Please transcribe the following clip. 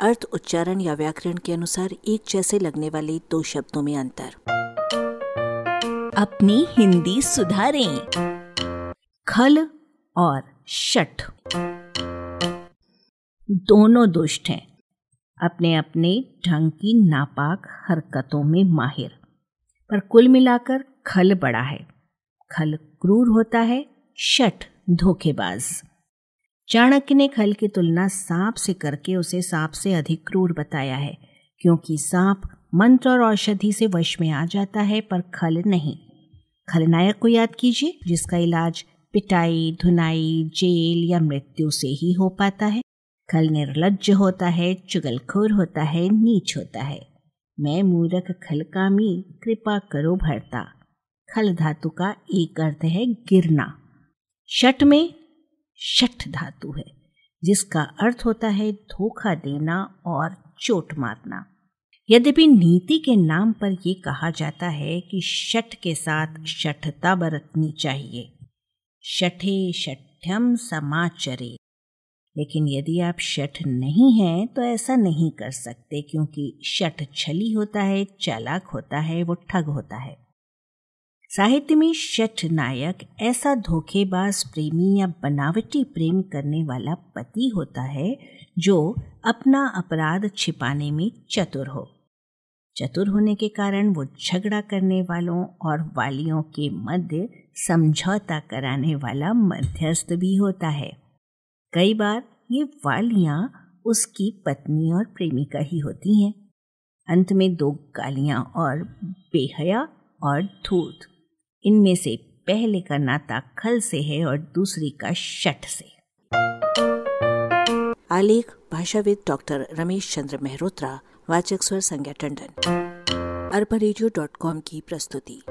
अर्थ, उच्चारण या व्याकरण के अनुसार एक जैसे लगने वाले दो शब्दों में अंतर। अपनी हिंदी सुधारें। खल और शठ। दोनों दुष्ट हैं। अपने अपने ढंग की नापाक हरकतों में माहिर। पर कुल मिलाकर खल बड़ा है। खल क्रूर होता है, शठ धोखेबाज। चाणक्य ने खल की तुलना सांप से करके उसे सांप से अधिक क्रूर बताया है, क्योंकि सांप मंत्र और औषधि से वश में आ जाता है, पर खल नहीं। खलनायक को याद कीजिए, जिसका इलाज पिटाई, धुनाई, जेल या मृत्यु से ही हो पाता है। खल निर्लज होता है, चुगलखोर होता है, नीच होता है। मैं मूरख खल कामी कृपा करो भरता। खल धातु का एक अर्थ है गिरना। शट में शठ धातु है, जिसका अर्थ होता है धोखा देना और चोट मारना। यद्यपि नीति के नाम पर यह कहा जाता है कि शठ के साथ शठता बरतनी चाहिए। शठे शठ्यम समाचरे। लेकिन यदि आप शठ नहीं हैं तो ऐसा नहीं कर सकते, क्योंकि शठ छली होता है, चालाक होता है, वो ठग होता है। साहित्य में शठ नायक ऐसा धोखेबाज, प्रेमी या बनावटी प्रेम करने वाला पति होता है, जो अपना अपराध छिपाने में चतुर हो। चतुर होने के कारण वो झगड़ा करने वालों और वालियों के मध्य समझौता कराने वाला मध्यस्थ भी होता है। कई बार ये वालियाँ उसकी पत्नी और प्रेमिका ही होती हैं। अंत में दो गालियाँ और बेहया और धूर्त। इनमें से पहले का नाता खल से है और दूसरी का शठ से आलेख, भाषाविद डॉक्टर रमेश चंद्र मेहरोत्रा, वाचक स्वर संज्ञा टंडन। अरबा की प्रस्तुति।